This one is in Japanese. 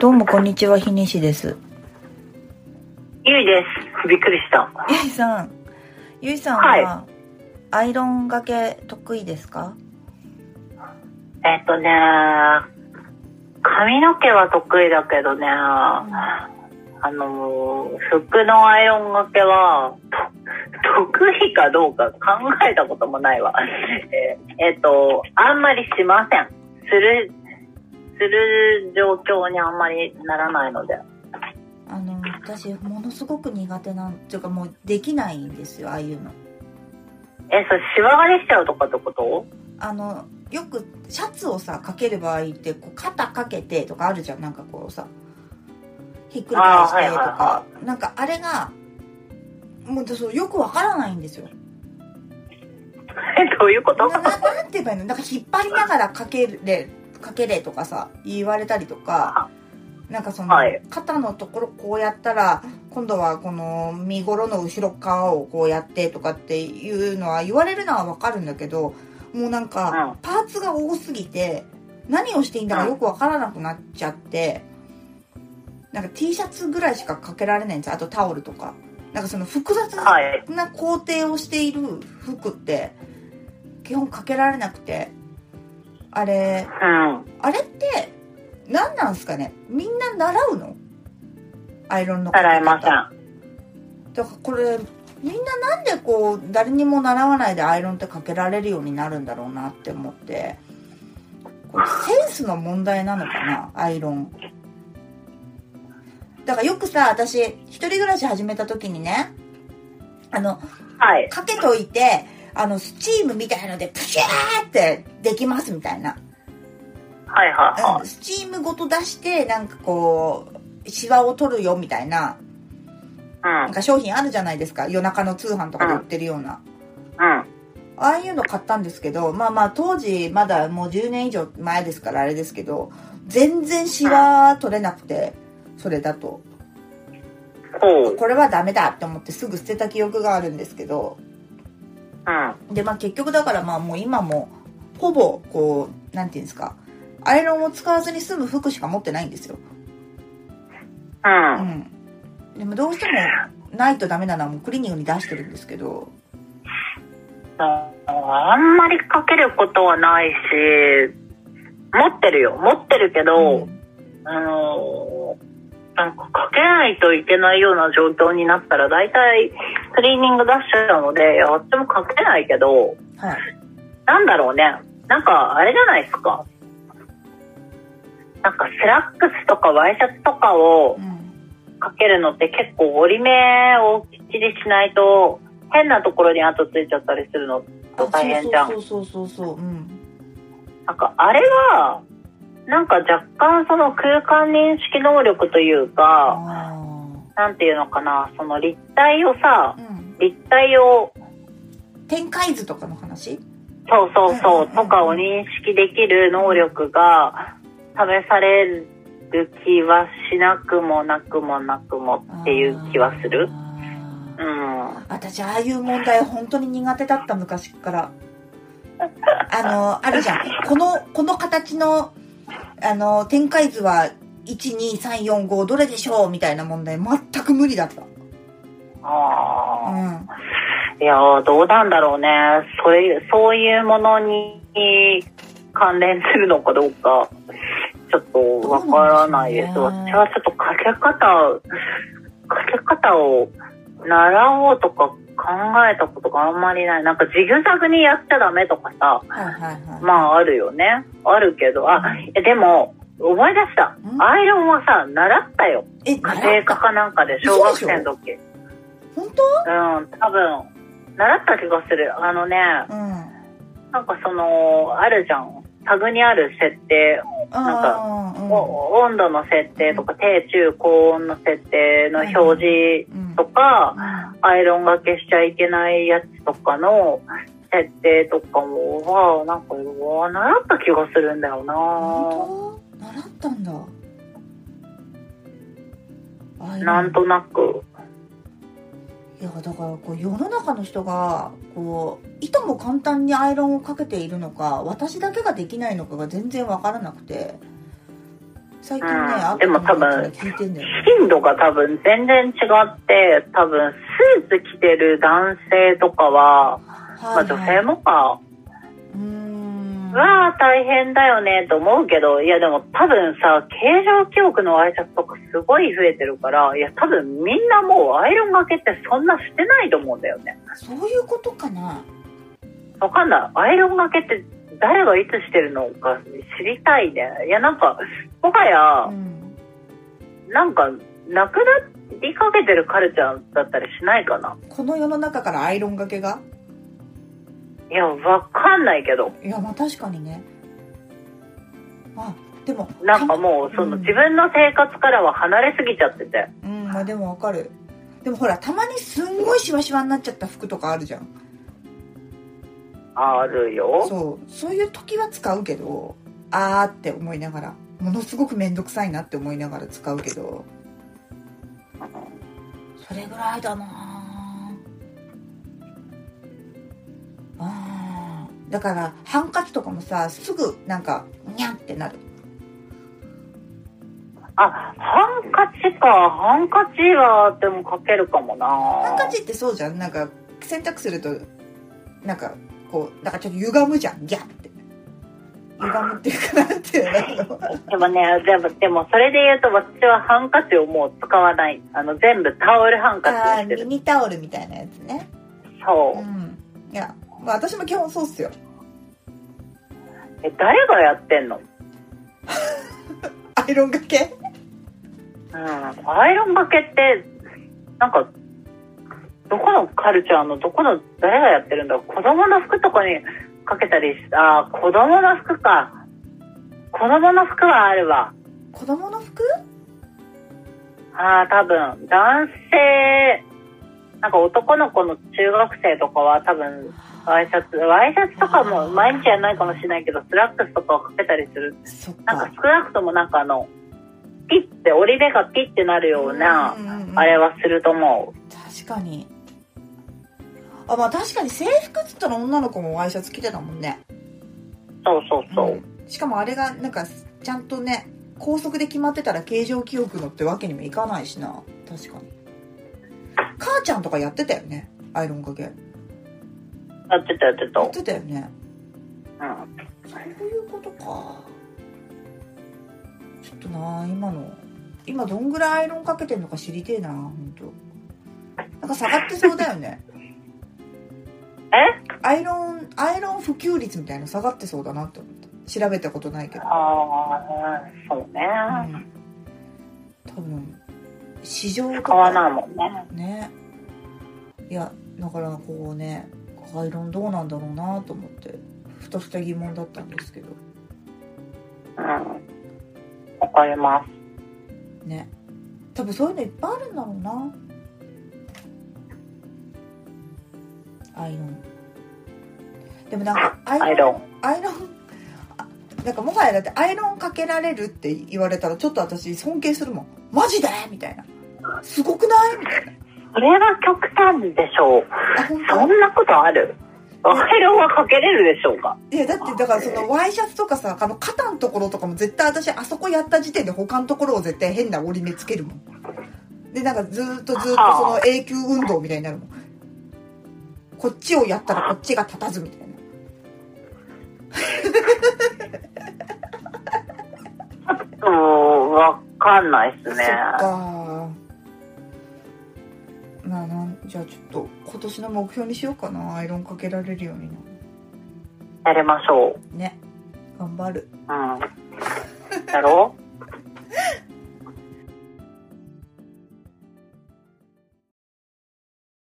どうもこんにちは、ひねしです。ゆいです。びっくりした。ゆいさん、ゆいさんは、はアイロンがけ得意ですか？えっとね、髪の毛は得意だけどね、あの、服のアイロンがけは、と得意かどうか考えたこともないわ。ええっと、あんまりしません。する、する状況にあんまりならないので。あの、私、ものすごく苦手なん、ていうかもうできないんですよ、ああいうの。え、それ、シワ刈りしちゃうとかってこと？あの、よくシャツをさ、かける場合って、こう肩かけてとかあるじゃん、なんかこうさ、ひっくり返してとあーはいはいなんかあれが、もうそうよくわからないんですよ。え、どういうこと？なななんて言えばいいの？なんか引っ張りながらかけれかけれとかさ言われたりとかなんかその、はい。肩のところこうやったら今度はこの身頃の後ろ側をこうやってとかっていうのは言われるのはわかるんだけどもうなんか、うん。パーツが多すぎて何をしていいんだかよくわからなくなっちゃってなんか T シャツぐらいしかかけられないんですあとタオルとか。なんかその複雑。な工程をしている服って基本かけられなくてあれうん。あれって何なんすかね？みんな習うの？アイロンの習いません。だからこれみんななんでこう誰にも習わないでアイロンってかけられるようになるんだろうなって思ってこれセンスの問題なのかな？アイロンだからよくさ私一人暮らし始めた時にねあのはい。かけといて、あの、スチームみたいので、プシューってできますみたいな。はいはいはい。うんスチームごと出して、なんかこう、シワを取るよみたいな、なんうん。か商品あるじゃないですか。夜中の通販とかで売ってるような。うん。ああいうの買ったんですけど、まあまあ当時まだもう10年以上前ですからあれですけど、全然シワ取れなくて、それだと。これはダメだって思ってすぐ捨てた記憶があるんですけど、うん。でまあ結局だからまあもう今もほぼこうなんていうんですかアイロンを使わずに済む服しか持ってないんですよ、う。うんん、でもどうしてもないとダメなのはもうクリーニングに出してるんですけどあんまりかけることはないし、持ってるよ。持ってるけど、うんあのーなんかかけないといけないような状況になったら、大体クリーニング出しちゃうので、やってもかけないけど、はいなんだろうね。なんか、あれじゃないですか。なんか、スラックスとかワイシャツとかをうんかけるのって結構折り目をきっちりしないと、変なところに跡ついちゃったりするのあ大変じゃん。そうそうそうそうそううんなんか、あれは、なんか若干その空間認識能力というか、あなんていうのかな、その立体をさー、うん。立体を、展開図とかの話？そうそうそう、とかを認識できる能力が試される気はしなくもなくもなくもっていう気はする。うん。私ああいう問題本当に苦手だった昔からあのあるじゃん。このこの形のあの展開図は12345どれでしょうみたいな問題全く無理だったああ。うんいやー、どうなんだろうね。それ、そういうものに関連するのかどうか、ちょっとわからないです。ね私はちょっとかけ方、かけ方を習おうとか考えたことがあんまりない。なんかジグザグにやっちゃダメとかさ、はいはいはい、まああるよね。あるけど、あ、えでも、思い出したん？アイロンはさ、習ったよ。え家庭科かなんかで小学生の時。本当？うん、多分、習った気がする。あのね、うんなんかその、あるじゃん。タグにある設定、なんかうんお温度の設定とか、低中高温の設定の表示うんとか、アイロンがけしちゃいけないやつとかの設定とかも、は、なんか、習った気がするんだよな。習ったんだ。なんとなく。いやだからこう世の中の人がこういとも簡単にアイロンをかけているのか私だけができないのかが全然わからなくて最近ね、うん。あでも多分頻度が多分全然違って、多分スーツ着てる男性とかは、まあ女性もか、うーん。うわー大変だよねと思うけど、いやでも多分さ、形状記憶の挨拶とかすごい増えてるから、いや多分みんなもうアイロンがけってそんなしてないと思うんだよね。そういうことかな。わかんない。アイロンがけって誰がいつしてるのか知りたいね。いやなんか、もはやう、んなんか、なくなりかけてるカルチャーだったりしないかな。この世の中からアイロンがけが？いや、わかんないけど。いやまあ確かにねあでもなんかもう、そのうん自分の生活からは離れすぎちゃってて。うんまあでもわかるでもほらたまにすんごいシワシワになっちゃった服とかあるじゃんあるよ。そうそういう時は使うけどあーって思いながらものすごく面倒くさいなって思いながら使うけどそれぐらいだなあーだからハンカチとかもさすぐなんかニャンってなるあ、ハンカチか。ハンカチは、でもかけるかもな。ハンカチってそうじゃんなんか洗濯するとなんかこうなんかちょっと歪むじゃんギャンって歪むっていうかなんていうのでもね、でも、でもそれで言うと私はハンカチをもう使わない。あの、全部タオルハンカチあーミ。ニタオルみたいなやつねそうう。んいや、まあ、私も基本そうっすよえ、誰がやってんの？アイロンがけ？うん。アイロンがけって、なんか、どこのカルチャーの、どこの、誰がやってるんだろう子供の服とかにかけたりし、あー、子供の服か。子供の服はあるわ。子供の服？ああ、多分、男性、なんか男の子の中学生とかは多分、ワイシャツ、ワイシャツとかも毎日やらないかもしれないけど、スラックスとかをかけたりする。なんかか少なくともなんかあの、ピッて、折り目がピッてなるような、うんうんうんあれはすると思う。確かにあまあ確かに制服っつったら女の子もワイシャツ着てたもんね。そうそうそう。ん。しかもあれがなんかちゃんとね高速で決まってたら形状記憶のってわけにもいかないしな。確かに。母ちゃんとかやってたよね？アイロンかけ。ややってたやってた。ってたよね。うん。そういうことか。ちょっとな今の今どんぐらいアイロンかけてんのか知りてえな本当なんか下がってそうだよねえ？アイロンアイロン普及率みたいなの下がってそうだなって思った。調べたことないけど、ああ、そうね。うん、多分市場と使わなかいもんね。ね。いやだからこうねアイロンどうなんだろうなと思ってふとした疑問だったんですけど。うん。わかります。ね。多分そういうのいっぱいあるんだろうなアイロン。でもなんかアアイロン。アイロンあなんかもはやだってアイロンかけられるって言われたらちょっと私尊敬するもん。マジで？みたいな。すごくない？みたいな。それは極端でしょう。そんなことある？アイロンはかけれるでしょうか？当いやだってだからそのワイシャツとかさあの肩のところとかも絶対私あそこやった時点で他のところを絶対変な折り目つけるもん。でなんかずーっとずーっとその永久運動みたいになるもんこっちをやったらこっちが立たずみたいな。うん、わかんないっすそっね。か。まあなんじゃあちょっと今年の目標にしようかな。アイロンかけられるようになやりましょう。ね。頑張る。うん。やろう